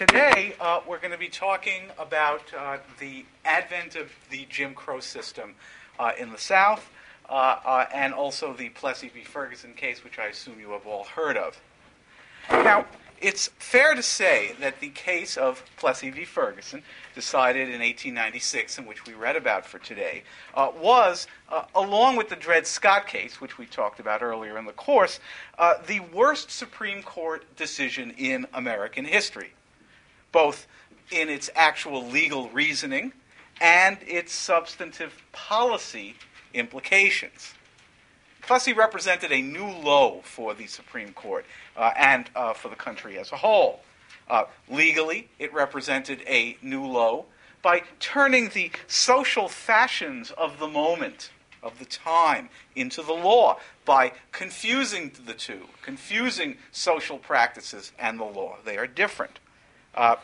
today uh, we're going to be talking about uh, the advent of the Jim Crow system uh, in the South uh, uh, and also the Plessy v. Ferguson case, which I assume you have all heard of. Now, it's fair to say that the case of Plessy v. Ferguson, decided in 1896, and which we read about for today, uh, was, uh, along with the Dred Scott case, which we talked about earlier in the course, uh, the worst Supreme Court decision in American history, both in its actual legal reasoning and its substantive policy implications. Plessy represented a new low for the Supreme Court uh, and uh, for the country as a whole. Uh, legally, it represented a new low by turning the social fashions of the moment, of the time, into the law, by confusing the two, confusing social practices and the law. They are different. Uh,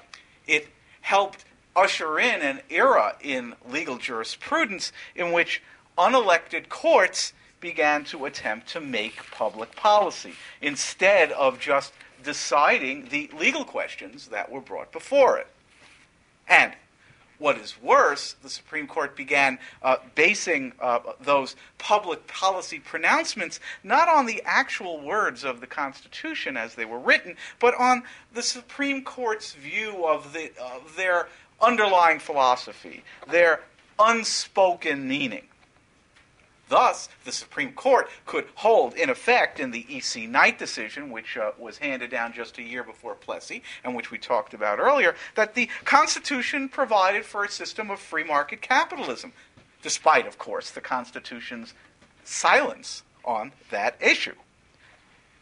it helped usher in an era in legal jurisprudence in which unelected courts began to attempt to make public policy instead of just deciding the legal questions that were brought before it. And what is worse, the Supreme Court began uh, basing uh, those public policy pronouncements not on the actual words of the Constitution as they were written, but on the Supreme Court's view of, the, of their underlying philosophy, their unspoken meaning. Thus, the Supreme Court could hold, in effect, in the E.C. Knight decision, which uh, was handed down just a year before Plessy, and which we talked about earlier, that the Constitution provided for a system of free market capitalism, despite, of course, the Constitution's silence on that issue.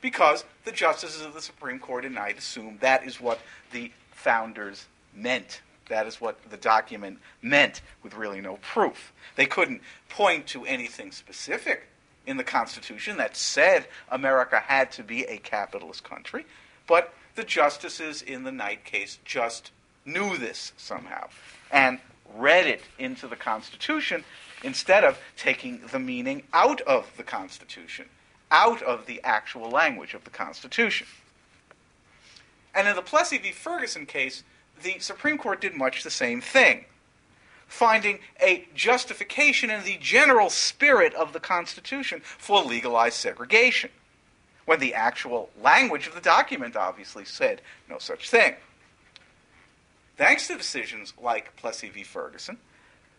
Because the justices of the Supreme Court in Knight assumed that is what the founders meant. That is what the document meant with really no proof. They couldn't point to anything specific in the Constitution that said America had to be a capitalist country, but the justices in the Knight case just knew this somehow and read it into the Constitution instead of taking the meaning out of the Constitution, out of the actual language of the Constitution. And in the Plessy v. Ferguson case, the Supreme Court did much the same thing, finding a justification in the general spirit of the Constitution for legalized segregation, when the actual language of the document obviously said no such thing. Thanks to decisions like Plessy v. Ferguson,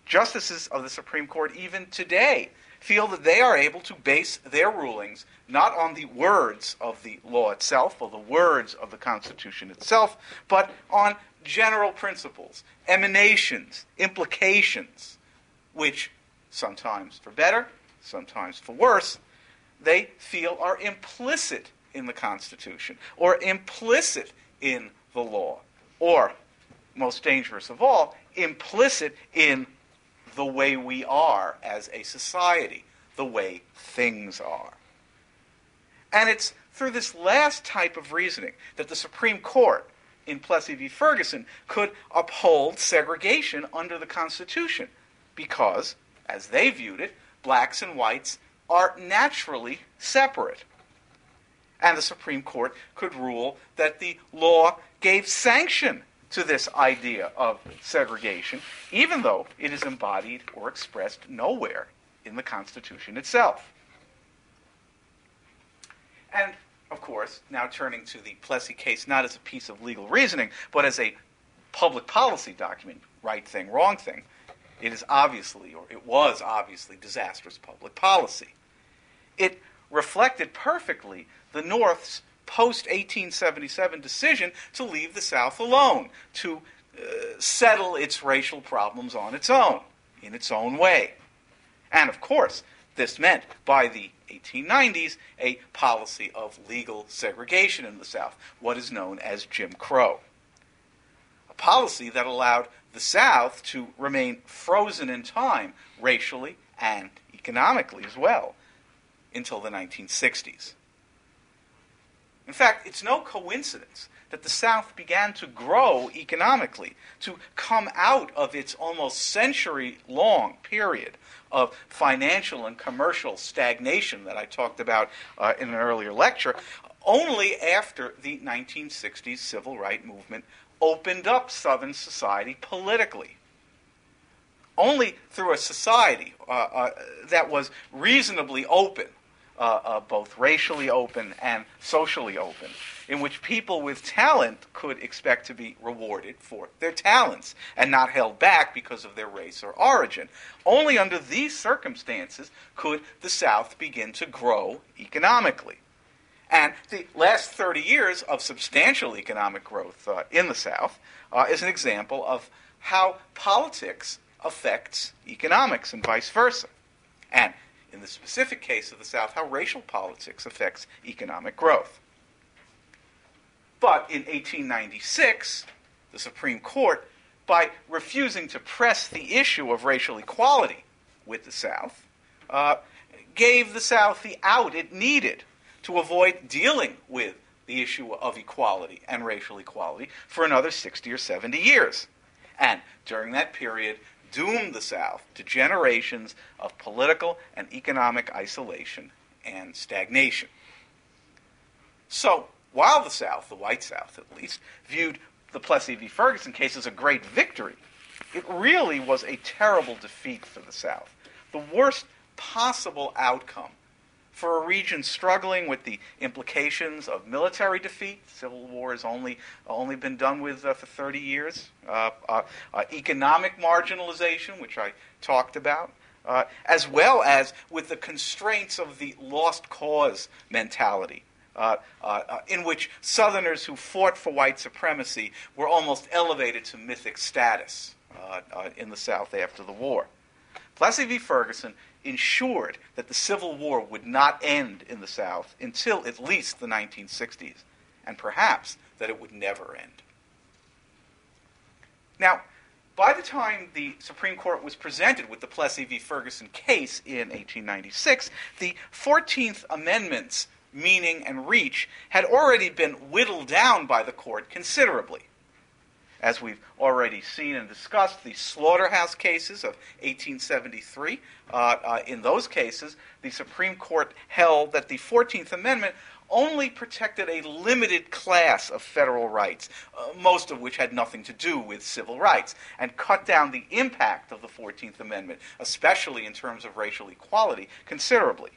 justices of the Supreme Court even today feel that they are able to base their rulings not on the words of the law itself or the words of the Constitution itself, but on general principles, emanations, implications, which sometimes for better, sometimes for worse, they feel are implicit in the Constitution or implicit in the law, or, most dangerous of all, implicit in the way we are as a society, the way things are. And it's through this last type of reasoning that the Supreme Court in Plessy v. Ferguson could uphold segregation under the Constitution because, as they viewed it, blacks and whites are naturally separate. And the Supreme Court could rule that the law gave sanction to this idea of segregation, even though it is embodied or expressed nowhere in the Constitution itself. And of course, now turning to the Plessy case not as a piece of legal reasoning, but as a public policy document, right thing, wrong thing, it is obviously, or it was obviously, disastrous public policy. It reflected perfectly the North's post 1877 decision to leave the South alone, to uh, settle its racial problems on its own, in its own way. And of course, this meant by the 1890s a policy of legal segregation in the South, what is known as Jim Crow. A policy that allowed the South to remain frozen in time, racially and economically as well, until the 1960s. In fact, it's no coincidence that the South began to grow economically, to come out of its almost century long period of financial and commercial stagnation that I talked about uh, in an earlier lecture, only after the 1960s civil rights movement opened up Southern society politically. Only through a society uh, uh, that was reasonably open, uh, uh both racially open and socially open, in which people with talent could expect to be rewarded for their talents and not held back because of their race or origin. Only under these circumstances could the South begin to grow economically. And the last 30 years of substantial economic growth uh, in the South uh, is an example of how politics affects economics and vice versa. And in the specific case of the South, how racial politics affects economic growth. But in 1896, the Supreme Court, by refusing to press the issue of racial equality with the South, uh, gave the South the out it needed to avoid dealing with the issue of equality and racial equality for another 60 or 70 years. And during that period, doomed the South to generations of political and economic isolation and stagnation. So, while the South, the white South at least, viewed the Plessy v. Ferguson case as a great victory, it really was a terrible defeat for the South. The worst possible outcome for a region struggling with the implications of military defeat. Civil War has only only been done with uh, for 30 years. Uh, uh, uh, economic marginalization, which I talked about, uh, as well as with the constraints of the lost cause mentality. Uh, in which Southerners who fought for white supremacy were almost elevated to mythic status in the South after the war. Plessy v. Ferguson ensured that the Civil War would not end in the South until at least the 1960s, and perhaps that it would never end. Now, by the time the Supreme Court was presented with the Plessy v. Ferguson case in 1896, the 14th Amendment's meaning and reach had already been whittled down by the court considerably as we've already seen and discussed, the slaughterhouse cases of 1873. Uh, uh, in those cases, the Supreme Court held that the 14th Amendment only protected a limited class of federal rights, uh, most of which had nothing to do with civil rights, and cut down the impact of the 14th Amendment, especially in terms of racial equality, considerably.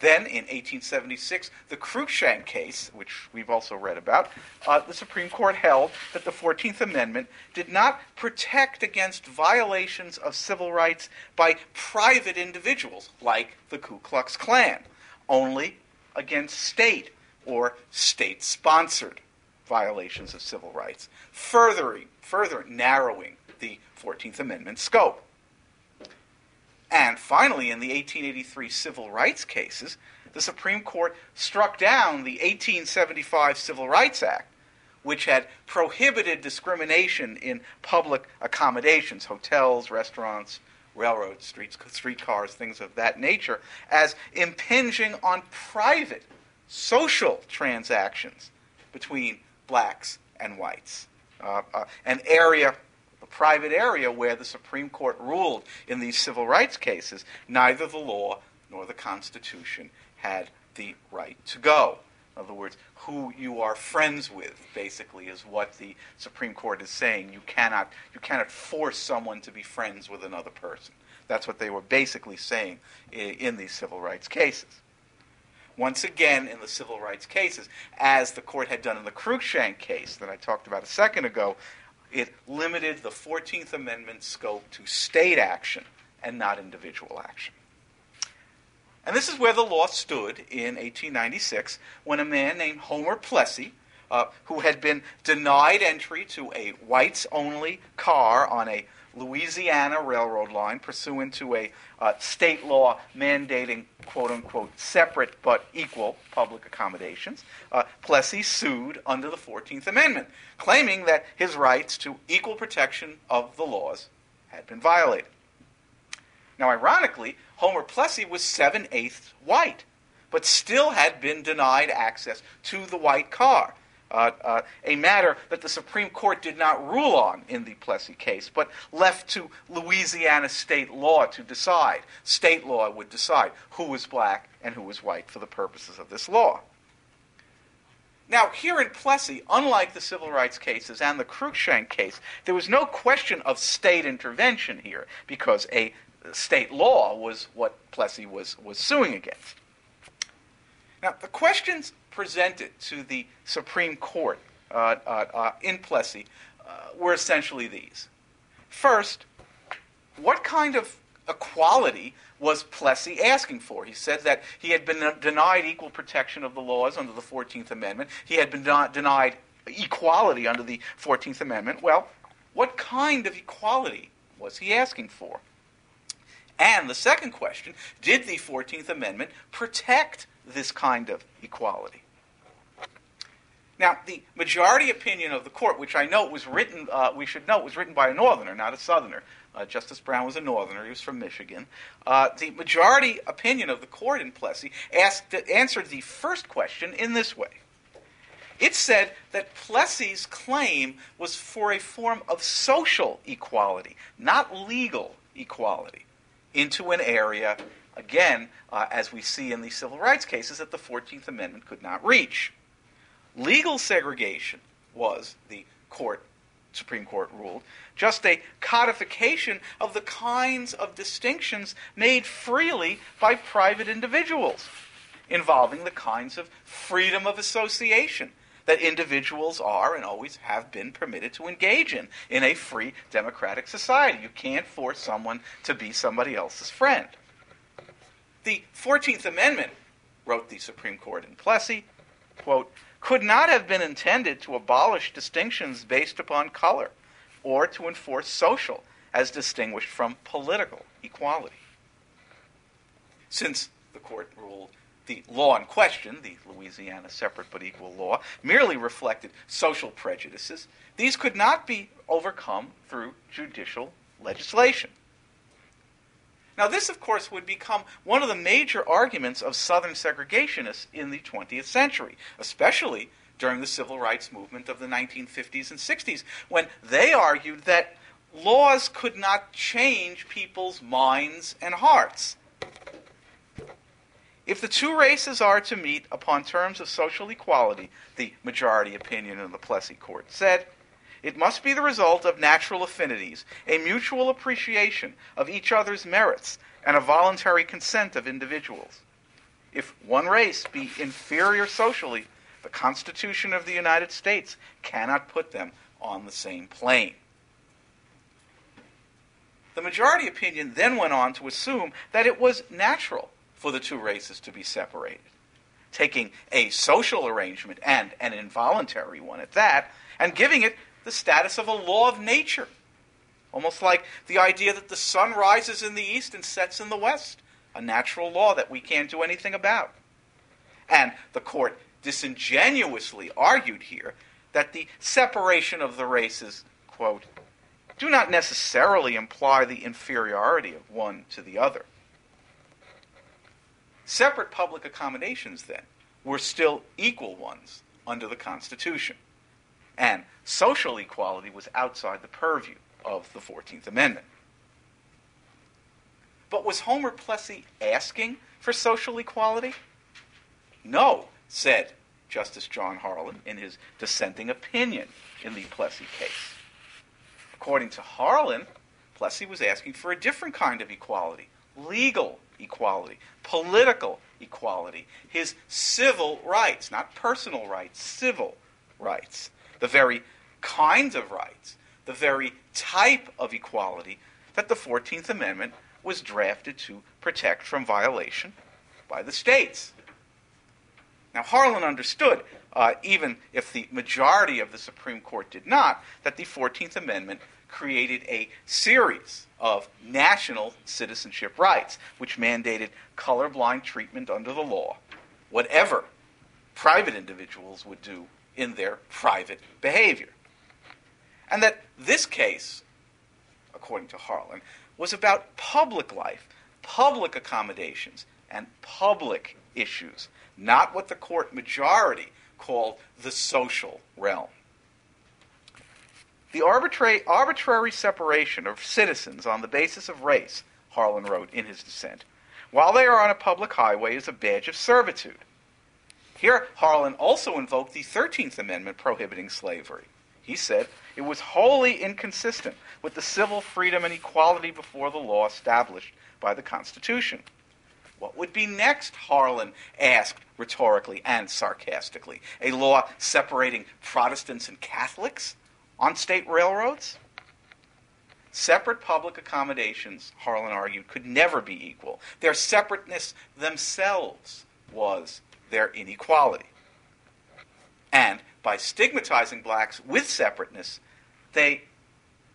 Then, in 1876, the Cruikshank case, which we've also read about, uh, the Supreme Court held that the 14th Amendment did not protect against violations of civil rights by private individuals, like the Ku Klux Klan, only against state or state sponsored violations of civil rights, furthering, further narrowing the 14th Amendment scope. And finally, in the 1883 civil rights cases, the Supreme Court struck down the 1875 Civil Rights Act, which had prohibited discrimination in public accommodations, hotels, restaurants, railroads, streets, streetcars, things of that nature, as impinging on private social transactions between blacks and whites. Uh, uh, an area private area where the Supreme Court ruled in these civil rights cases, neither the law nor the Constitution had the right to go. In other words, who you are friends with, basically, is what the Supreme Court is saying. You cannot, you cannot force someone to be friends with another person. That's what they were basically saying in, in these civil rights cases. Once again, in the civil rights cases, as the court had done in the Cruikshank case that I talked about a second ago, it limited the 14th Amendment scope to state action and not individual action. And this is where the law stood in 1896 when a man named Homer Plessy, uh, who had been denied entry to a whites only car on a Louisiana railroad line pursuant to a uh, state law mandating quote unquote separate but equal public accommodations, uh, Plessy sued under the 14th Amendment, claiming that his rights to equal protection of the laws had been violated. Now, ironically, Homer Plessy was seven eighths white, but still had been denied access to the white car uh, uh, a matter that the Supreme Court did not rule on in the Plessy case, but left to Louisiana state law to decide. State law would decide who was black and who was white for the purposes of this law. Now, here in Plessy, unlike the civil rights cases and the Cruikshank case, there was no question of state intervention here because a state law was what Plessy was, was suing against. Now, the questions presented to the Supreme Court uh, uh, uh, in Plessy uh, were essentially these. First, what kind of equality was Plessy asking for? He said that he had been denied equal protection of the laws under the 14th Amendment. He had been denied equality under the 14th Amendment. Well, what kind of equality was he asking for? And the second question did the 14th Amendment protect this kind of equality? Now, the majority opinion of the court, which I know was written, uh, we should note, was written by a Northerner, not a Southerner. Uh, Justice Brown was a Northerner; he was from Michigan. Uh, the majority opinion of the court in Plessy asked, answered the first question in this way. It said that Plessy's claim was for a form of social equality, not legal equality, into an area, again, uh, as we see in the civil rights cases, that the 14th Amendment could not reach. Legal segregation was, the court, Supreme Court ruled, just a codification of the kinds of distinctions made freely by private individuals, involving the kinds of freedom of association that individuals are and always have been permitted to engage in in a free democratic society. You can't force someone to be somebody else's friend. The 14th Amendment, wrote the Supreme Court in Plessy, quote, could not have been intended to abolish distinctions based upon color or to enforce social as distinguished from political equality. Since the court ruled the law in question, the Louisiana separate but equal law, merely reflected social prejudices, these could not be overcome through judicial legislation. Now, this, of course, would become one of the major arguments of Southern segregationists in the 20th century, especially during the civil rights movement of the 1950s and 60s, when they argued that laws could not change people's minds and hearts. If the two races are to meet upon terms of social equality, the majority opinion in the Plessy court said, it must be the result of natural affinities, a mutual appreciation of each other's merits, and a voluntary consent of individuals. If one race be inferior socially, the Constitution of the United States cannot put them on the same plane. The majority opinion then went on to assume that it was natural for the two races to be separated, taking a social arrangement and an involuntary one at that, and giving it the status of a law of nature. Almost like the idea that the sun rises in the east and sets in the west, a natural law that we can't do anything about. And the court disingenuously argued here that the separation of the races, quote, do not necessarily imply the inferiority of one to the other. Separate public accommodations, then, were still equal ones under the Constitution and social equality was outside the purview of the 14th Amendment. But was Homer Plessy asking for social equality? No, said Justice John Harlan in his dissenting opinion in the Plessy case. According to Harlan, Plessy was asking for a different kind of equality legal equality, political equality, his civil rights, not personal rights, civil rights the very kinds of rights, the very type of equality that the 14th Amendment was drafted to protect from violation by the states. Now, Harlan understood, uh, even if the majority of the Supreme Court did not, that the 14th Amendment created a series of national citizenship rights, which mandated colorblind treatment under the law, whatever private individuals would do in their private behavior. And that this case, according to Harlan, was about public life, public accommodations, and public issues, not what the court majority called the social realm. The arbitrary, separation of citizens on the basis of race, Harlan wrote in his dissent, while they are on a public highway is a badge of servitude. Here, Harlan also invoked the 13th Amendment prohibiting slavery. He said it was wholly inconsistent with the civil freedom and equality before the law established by the Constitution. What would be next? Harlan asked rhetorically and sarcastically. A law separating Protestants and Catholics on state railroads? Separate public accommodations, Harlan argued, could never be equal. Their separateness themselves was their inequality. And by stigmatizing blacks with separateness, they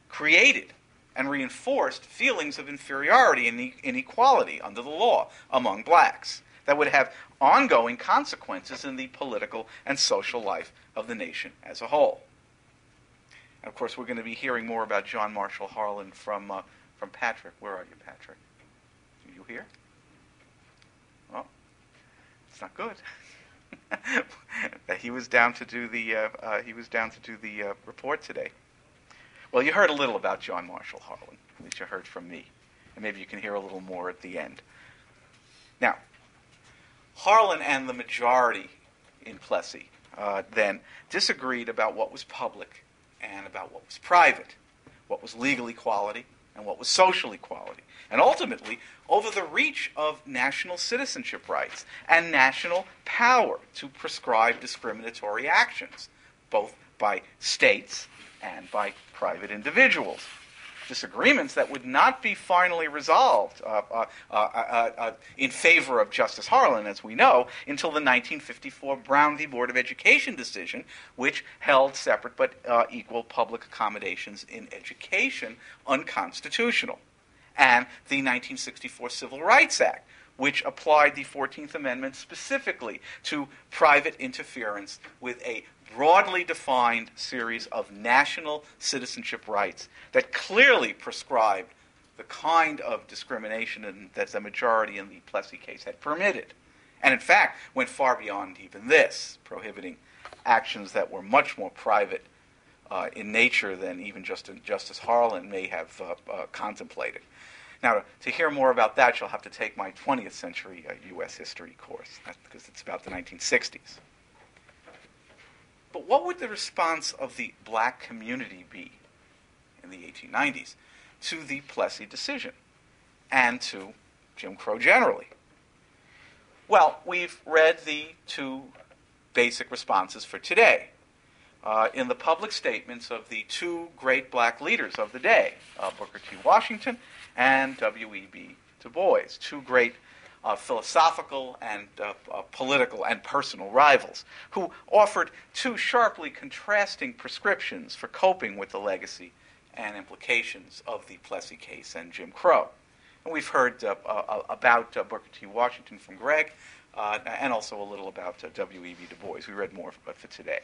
created and reinforced feelings of inferiority and inequality under the law among blacks that would have ongoing consequences in the political and social life of the nation as a whole. And of course, we're going to be hearing more about John Marshall Harlan from, uh, from Patrick. Where are you, Patrick? Are you here? It's not good. he was down to do the uh, uh, he was down to do the uh, report today. Well, you heard a little about John Marshall Harlan. At least you heard from me. And maybe you can hear a little more at the end. Now, Harlan and the majority in Plessy uh, then disagreed about what was public and about what was private, what was legal equality and what was social equality, and ultimately over the reach of national citizenship rights and national power to prescribe discriminatory actions, both by states and by private individuals. Disagreements that would not be finally resolved uh uh, uh, uh, uh, in favor of Justice Harlan, as we know, until the 1954 Brown v. Board of Education decision, which held separate but equal public accommodations in education unconstitutional, and the 1964 Civil Rights Act, which applied the 14th Amendment specifically to private interference with a broadly defined series of national citizenship rights that clearly prescribed the kind of discrimination that the majority in the Plessy case had permitted. And in fact, went far beyond even this, prohibiting actions that were much more private uh, in nature than even Justice Harlan may have uh, uh, contemplated. Now, to hear more about that, you'll have to take my 20th century U.S. Uh, history course, because it's about the 1960s. But what would the response of the black community be in the 1890s to the Plessy decision and to Jim Crow generally? Well, we've read the two basic responses for today. Uh, in the public statements of the two great black leaders of the day, uh, Booker T. Washington and W.E.B. Du Bois, two great uh, philosophical and uh, uh, political and personal rivals, who offered two sharply contrasting prescriptions for coping with the legacy and implications of the Plessy case and Jim Crow. And we've heard uh, uh, about Booker T. Washington from Greg, and also a little about W.E.B. Du Bois. We read more for today.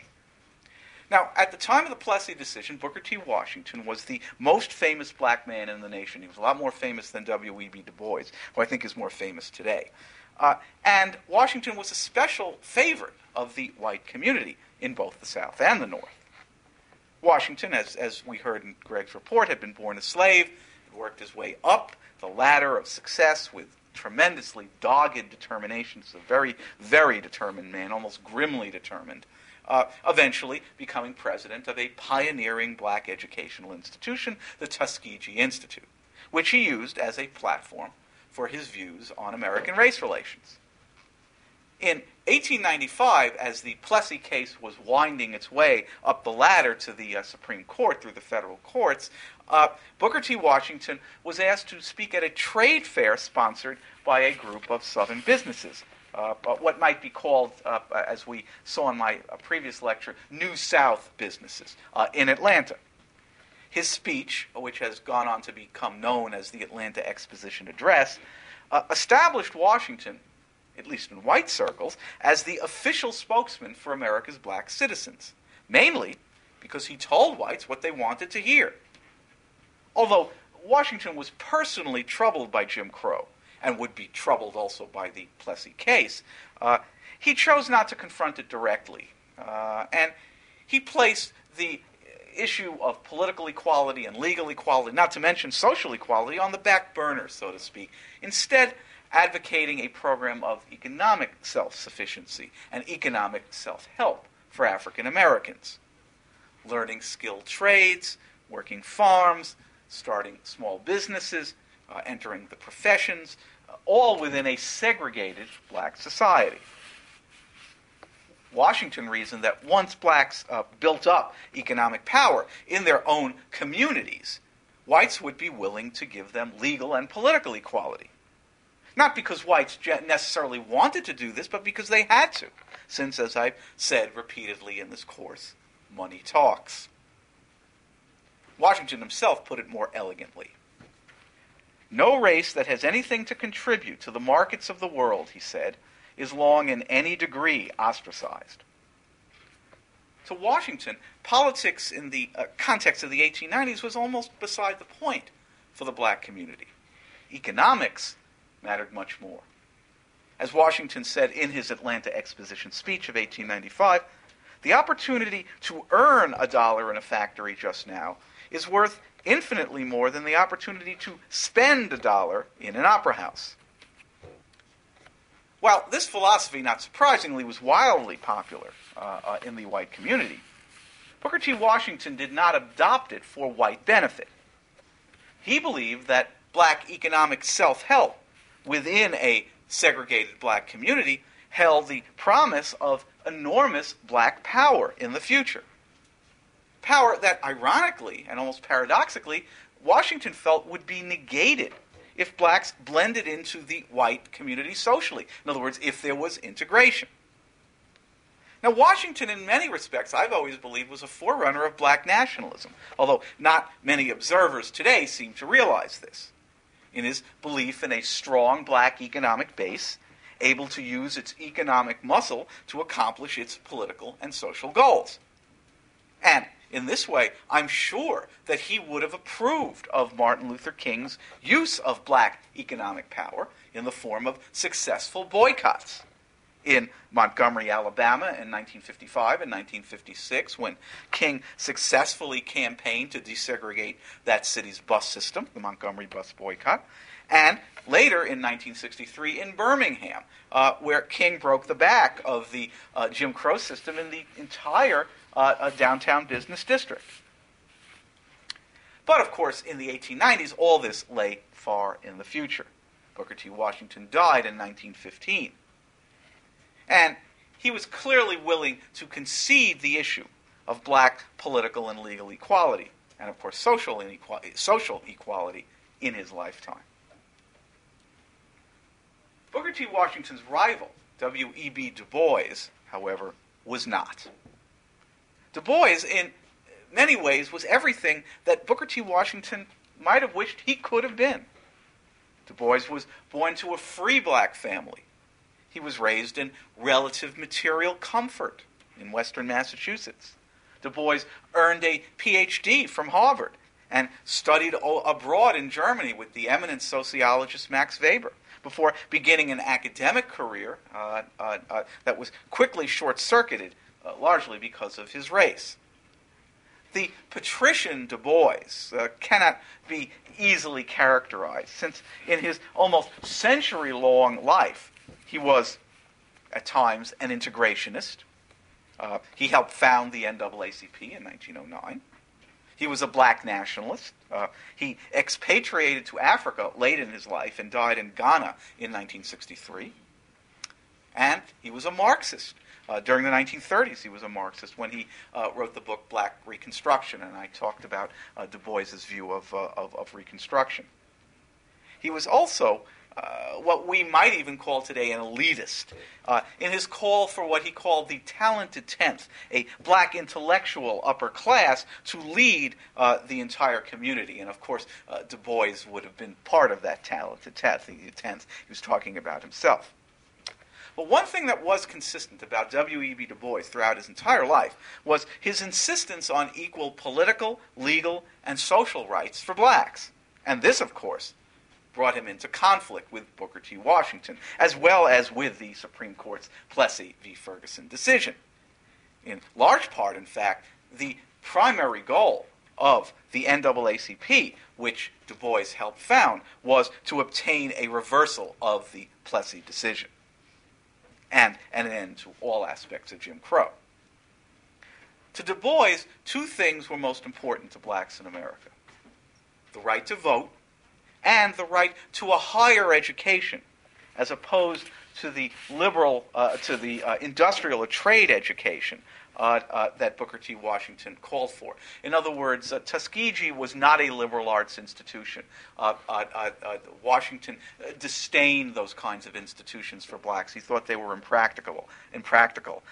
Now, at the time of the Plessy decision, Booker T. Washington was the most famous black man in the nation. He was a lot more famous than W.E.B. Du Bois, who I think is more famous today. Uh, and Washington was a special favorite of the white community in both the South and the North. Washington, as, as we heard in Greg's report, had been born a slave, had worked his way up the ladder of success with tremendously dogged determination. He's a very, very determined man, almost grimly determined uh, eventually becoming president of a pioneering black educational institution, the Tuskegee Institute, which he used as a platform for his views on American race relations. In 1895, as the Plessy case was winding its way up the ladder to the uh, Supreme Court through the federal courts, uh, Booker T. Washington was asked to speak at a trade fair sponsored by a group of Southern businesses uh, what might be called, uh, as we saw in my uh, previous lecture, New South businesses uh, in Atlanta. His speech, which has gone on to become known as the Atlanta Exposition Address, uh, established Washington, at least in white circles, as the official spokesman for America's black citizens, mainly because he told whites what they wanted to hear. Although Washington was personally troubled by Jim Crow, and would be troubled also by the Plessy case, uh, he chose not to confront it directly. Uh, and he placed the issue of political equality and legal equality, not to mention social equality, on the back burner, so to speak. Instead, advocating a program of economic self sufficiency and economic self help for African Americans. Learning skilled trades, working farms, starting small businesses, uh, entering the professions, all within a segregated black society. Washington reasoned that once blacks uh, built up economic power in their own communities, whites would be willing to give them legal and political equality. Not because whites necessarily wanted to do this, but because they had to, since, as I've said repeatedly in this course, money talks. Washington himself put it more elegantly. No race that has anything to contribute to the markets of the world, he said, is long in any degree ostracized. To Washington, politics in the uh, context of the 1890s was almost beside the point for the black community. Economics mattered much more. As Washington said in his Atlanta Exposition speech of 1895, the opportunity to earn a dollar in a factory just now is worth infinitely more than the opportunity to spend a dollar in an opera house. Well, this philosophy, not surprisingly, was wildly popular uh, uh, in the white community. Booker T. Washington did not adopt it for white benefit. He believed that black economic self help within a segregated black community held the promise of enormous black power in the future. Power that, ironically and almost paradoxically, Washington felt would be negated if blacks blended into the white community socially. In other words, if there was integration. Now, Washington, in many respects, I've always believed, was a forerunner of black nationalism, although not many observers today seem to realize this in his belief in a strong black economic base, able to use its economic muscle to accomplish its political and social goals. And in this way, I'm sure that he would have approved of Martin Luther King's use of black economic power in the form of successful boycotts. In Montgomery, Alabama in 1955 and 1956 when King successfully campaigned to desegregate that city's bus system, the Montgomery bus boycott, and later in 1963 in Birmingham, uh, where King broke the back of the uh, Jim Crow system in the entire uh, uh downtown business district. But of course, in the 1890s, all this lay far in the future. Booker T. Washington died in 1915. And he was clearly willing to concede the issue of black political and legal equality, and of course, social, inequality, social equality in his lifetime. Booker T. Washington's rival, W.E.B. Du Bois, however, was not. Du Bois, in many ways, was everything that Booker T. Washington might have wished he could have been. Du Bois was born to a free black family he was raised in relative material comfort in western Massachusetts. Du Bois earned a PhD from Harvard and studied abroad in Germany with the eminent sociologist Max Weber before beginning an academic career uh, uh, uh, that was quickly short circuited, uh, largely because of his race. The patrician Du Bois uh, cannot be easily characterized, since in his almost century long life, he was, at times, an integrationist. Uh, he helped found the NAACP in 1909. He was a black nationalist. Uh, he expatriated to Africa late in his life and died in Ghana in 1963. And he was a Marxist. Uh, during the 1930s, he was a Marxist when he uh, wrote the book Black Reconstruction, and I talked about uh, Du Bois's view of, uh, of, of Reconstruction. He was also uh, what we might even call today an elitist, uh, in his call for what he called the talented tenth, a black intellectual upper class to lead the entire community. And of course, Du Bois would have been part of that talented tenth he was talking about himself. But one thing that was consistent about W.E.B. Du Bois throughout his entire life was his insistence on equal political, legal, and social rights for blacks. And this, of course, brought him into conflict with Booker T. Washington, as well as with the Supreme Court's Plessy v. Ferguson decision. In large part, in fact, the primary goal of the NAACP, which Du Bois helped found, was to obtain a reversal of the Plessy decision and an end to all aspects of Jim Crow. To Du Bois, two things were most important to blacks in America the right to vote and the right to a higher education, as opposed to the liberal, uh, to the uh, industrial or trade education that Booker T. Washington called for. In other words, uh, Tuskegee was not a liberal arts institution. Uh, uh, uh, Washington disdained those kinds of institutions for blacks. He thought they were impractical. impractical.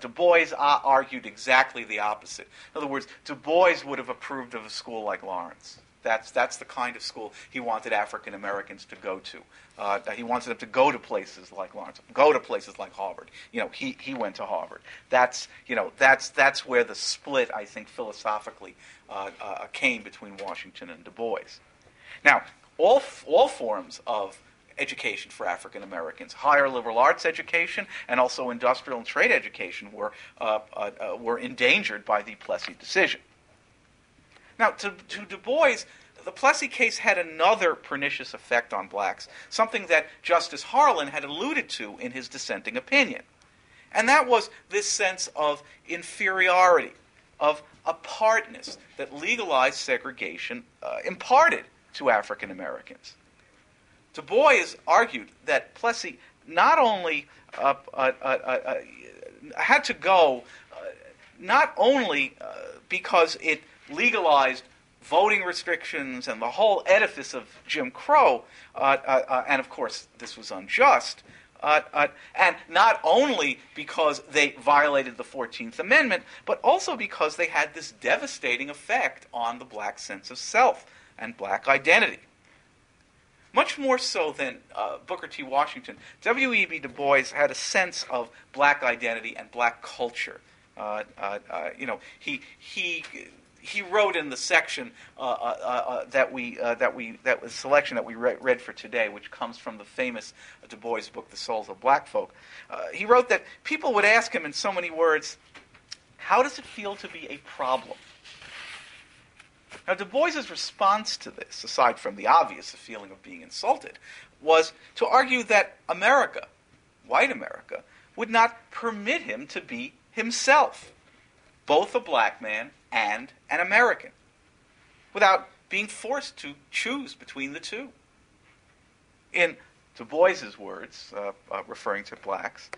du Bois argued exactly the opposite. In other words, Du Bois would have approved of a school like Lawrence. That's, that's the kind of school he wanted African Americans to go to. Uh, he wanted them to go to places like Lawrence, go to places like Harvard. You know, he, he went to Harvard. That's, you know, that's, that's where the split, I think, philosophically uh, uh, came between Washington and Du Bois. Now, all, all forms of education for African Americans. Higher liberal arts education and also industrial and trade education were, uh, uh, uh, were endangered by the Plessy decision. Now, to, to Du Bois, the Plessy case had another pernicious effect on blacks, something that Justice Harlan had alluded to in his dissenting opinion. And that was this sense of inferiority, of apartness that legalized segregation uh, imparted to African Americans. Du Bois argued that Plessy not only uh, uh, uh, uh had to go, uh, not only because it legalized voting restrictions and the whole edifice of Jim Crow, uh, uh, uh, and of course this was unjust. Uh, uh, and not only because they violated the 14th Amendment, but also because they had this devastating effect on the black sense of self and black identity. Much more so than uh, Booker T. Washington, W.E.B. Du Bois had a sense of black identity and black culture. you know, he, he he wrote in the section uh, uh, uh, uh that we uh, that we that was selection that we re- read for today, which comes from the famous Du Bois book, *The Souls of Black Folk*. He wrote that people would ask him in so many words, "How does it feel to be a problem?" Now, Du Bois's response to this, aside from the obvious feeling of being insulted, was to argue that America, white America, would not permit him to be himself, both a black man and an American without being forced to choose between the two. In Du Bois's words, uh, uh, referring to blacks,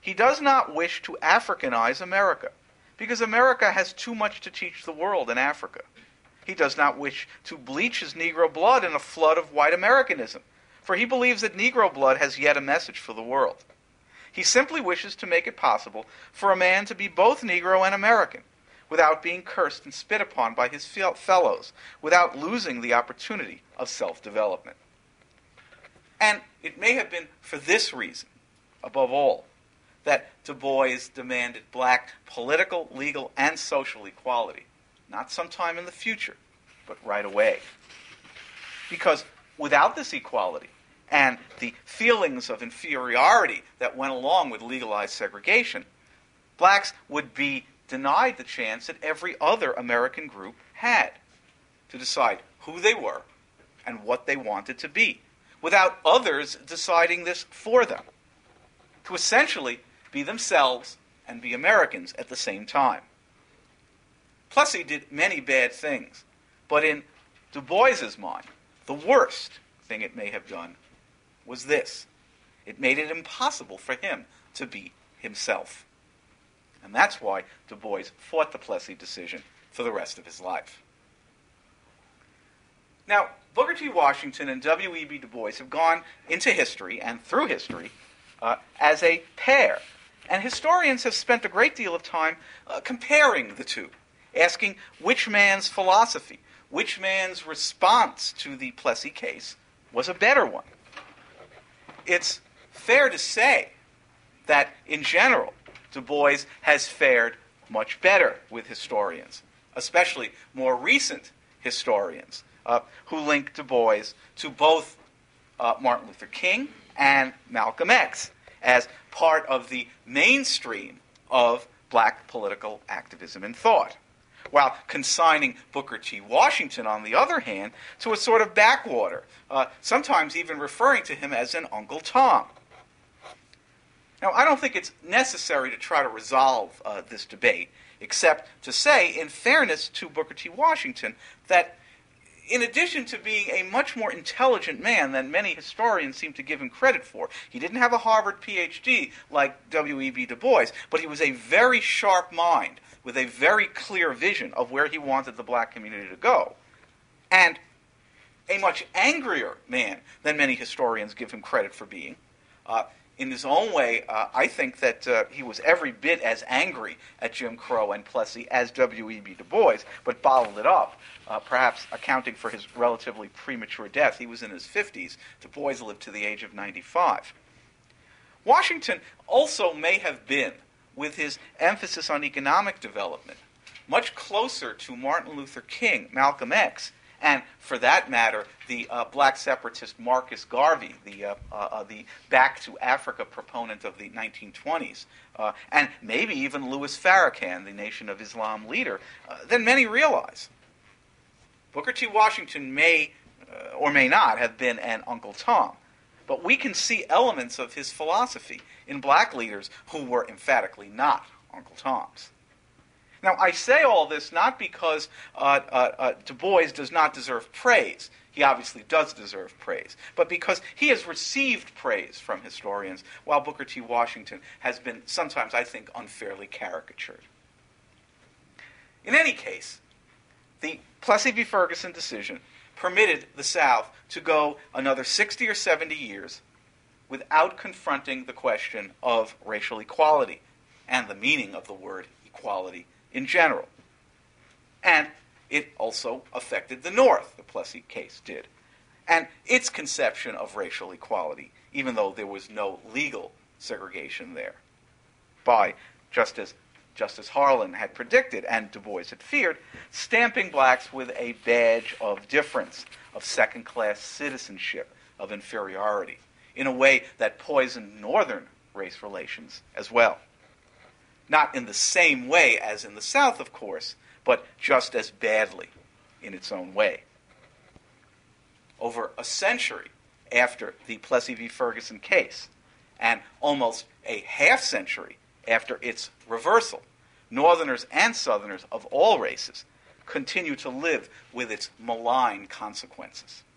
he does not wish to Africanize America because America has too much to teach the world in Africa. He does not wish to bleach his Negro blood in a flood of white Americanism, for he believes that Negro blood has yet a message for the world. He simply wishes to make it possible for a man to be both Negro and American, without being cursed and spit upon by his fellows, without losing the opportunity of self development. And it may have been for this reason, above all, that Du Bois demanded black political, legal, and social equality, not sometime in the future, but right away. Because without this equality and the feelings of inferiority that went along with legalized segregation, blacks would be denied the chance that every other American group had to decide who they were and what they wanted to be, without others deciding this for them. To essentially be themselves and be Americans at the same time. Plessy did many bad things, but in Du Bois's mind, the worst thing it may have done was this it made it impossible for him to be himself. And that's why Du Bois fought the Plessy decision for the rest of his life. Now, Booker T. Washington and W.E.B. Du Bois have gone into history and through history uh, as a pair. And historians have spent a great deal of time uh, comparing the two, asking which man's philosophy, which man's response to the Plessy case was a better one. It's fair to say that, in general, Du Bois has fared much better with historians, especially more recent historians uh, who link Du Bois to both uh, Martin Luther King and Malcolm X as part of the mainstream of black political activism and thought. While consigning Booker T. Washington, on the other hand, to a sort of backwater, uh, sometimes even referring to him as an Uncle Tom. Now, I don't think it's necessary to try to resolve uh, this debate, except to say, in fairness to Booker T. Washington, that in addition to being a much more intelligent man than many historians seem to give him credit for, he didn't have a Harvard PhD like W.E.B. Du Bois, but he was a very sharp mind with a very clear vision of where he wanted the black community to go. And a much angrier man than many historians give him credit for being. Uh, in his own way, uh, I think that uh, he was every bit as angry at Jim Crow and Plessy as W.E.B. Du Bois, but bottled it up, uh, perhaps accounting for his relatively premature death. He was in his 50s. Du Bois lived to the age of 95. Washington also may have been, with his emphasis on economic development, much closer to Martin Luther King, Malcolm X, and for that matter, the uh, black separatist Marcus Garvey, the, uh, uh, uh the back to Africa proponent of the 1920s, uh, and maybe even Louis Farrakhan, the Nation of Islam leader, uh, than many realize. Booker T. Washington may or may not have been an Uncle Tom, but we can see elements of his philosophy in black leaders who were emphatically not Uncle Toms. Now, I say all this not because uh, uh, uh, Du Bois does not deserve praise. He obviously does deserve praise, but because he has received praise from historians, while Booker T. Washington has been sometimes, I think, unfairly caricatured. In any case, the Plessy v. Ferguson decision permitted the South to go another 60 or 70 years without confronting the question of racial equality and the meaning of the word equality in general. And it also affected the North, the Plessy case did, and its conception of racial equality, even though there was no legal segregation there, by just as Justice Harlan had predicted and Du Bois had feared, stamping blacks with a badge of difference, of second class citizenship, of inferiority, in a way that poisoned Northern race relations as well. Not in the same way as in the South, of course, but just as badly in its own way. Over a century after the Plessy v. Ferguson case, and almost a half century after its reversal, Northerners and Southerners of all races continue to live with its malign consequences.